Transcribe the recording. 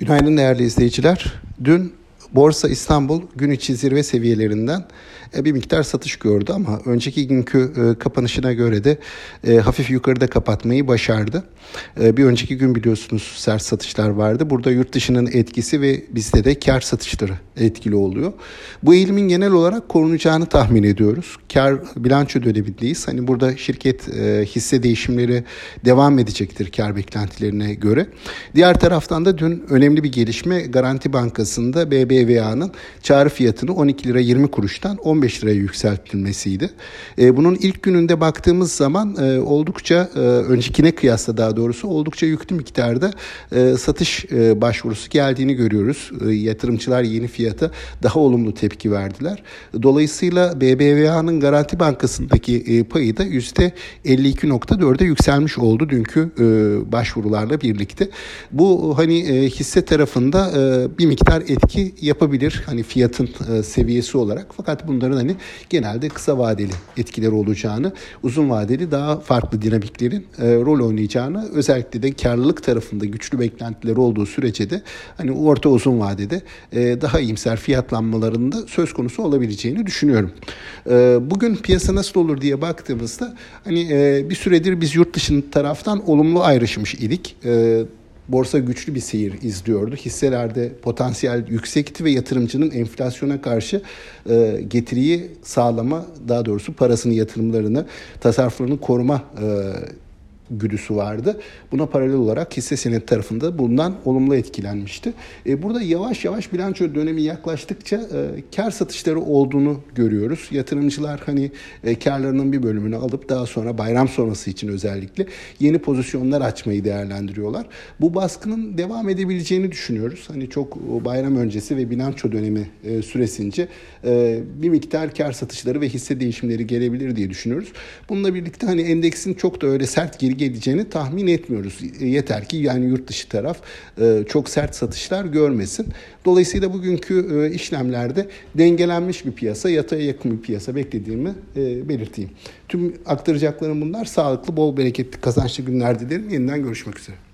Günaydın değerli izleyiciler. Dün Borsa İstanbul gün içi zirve seviyelerinden e, bir miktar satış gördü ama önceki günkü e, kapanışına göre de e, hafif yukarıda kapatmayı başardı. Bir önceki gün biliyorsunuz sert satışlar vardı. Burada yurt dışının etkisi ve bizde de kar satışları etkili oluyor. Bu eğilimin genel olarak korunacağını tahmin ediyoruz. Kar bilanço dönemindeyiz. Hani burada şirket hisse değişimleri devam edecektir kar beklentilerine göre. Diğer taraftan da dün önemli bir gelişme Garanti Bankası'nda BBVA'nın çağrı fiyatını 12 lira 20 kuruştan 15 15 liraya yükseltilmesiydi. E, bunun ilk gününde baktığımız zaman e, oldukça e, öncekine kıyasla daha doğrusu oldukça yüklü miktarda satış başvurusu geldiğini görüyoruz. Yatırımcılar yeni fiyata daha olumlu tepki verdiler. Dolayısıyla BBVA'nın Garanti Bankası'ndaki payı da %52.4'e yükselmiş oldu dünkü başvurularla birlikte. Bu hani hisse tarafında bir miktar etki yapabilir. Hani fiyatın e, seviyesi olarak. Fakat bunların hani genelde kısa vadeli etkileri olacağını, uzun vadeli daha farklı dinamiklerin e, rol oynayacağını, özellikle de karlılık tarafında güçlü beklentileri olduğu sürece de hani orta uzun vadede e, daha iyimser fiyatlanmalarında söz konusu olabileceğini düşünüyorum. E, bugün piyasa nasıl olur diye baktığımızda hani e, bir süredir biz yurt dışının taraftan olumlu ayrışmış idik. E, borsa güçlü bir seyir izliyordu. Hisselerde potansiyel yüksekti ve yatırımcının enflasyona karşı e, getiriyi sağlama, daha doğrusu parasını, yatırımlarını, tasarruflarını koruma e, güdüsü vardı. Buna paralel olarak hisse senet tarafında bundan olumlu etkilenmişti. E, burada yavaş yavaş bilanço dönemi yaklaştıkça e, kar satışları olduğunu görüyoruz. Yatırımcılar hani e, karlarının bir bölümünü alıp daha sonra bayram sonrası için özellikle yeni pozisyonlar açmayı değerlendiriyorlar. Bu baskının devam edebileceğini düşünüyoruz. Hani çok bayram öncesi ve bilanço dönemi e, süresince e, bir miktar kar satışları ve hisse değişimleri gelebilir diye düşünüyoruz. Bununla birlikte hani endeksin çok da öyle sert geri geleceğini tahmin etmiyoruz. Yeter ki yani yurt dışı taraf e, çok sert satışlar görmesin. Dolayısıyla bugünkü e, işlemlerde dengelenmiş bir piyasa, yataya yakın bir piyasa beklediğimi e, belirteyim. Tüm aktaracaklarım bunlar. Sağlıklı, bol bereketli, kazançlı günler dilerim. Yeniden görüşmek üzere.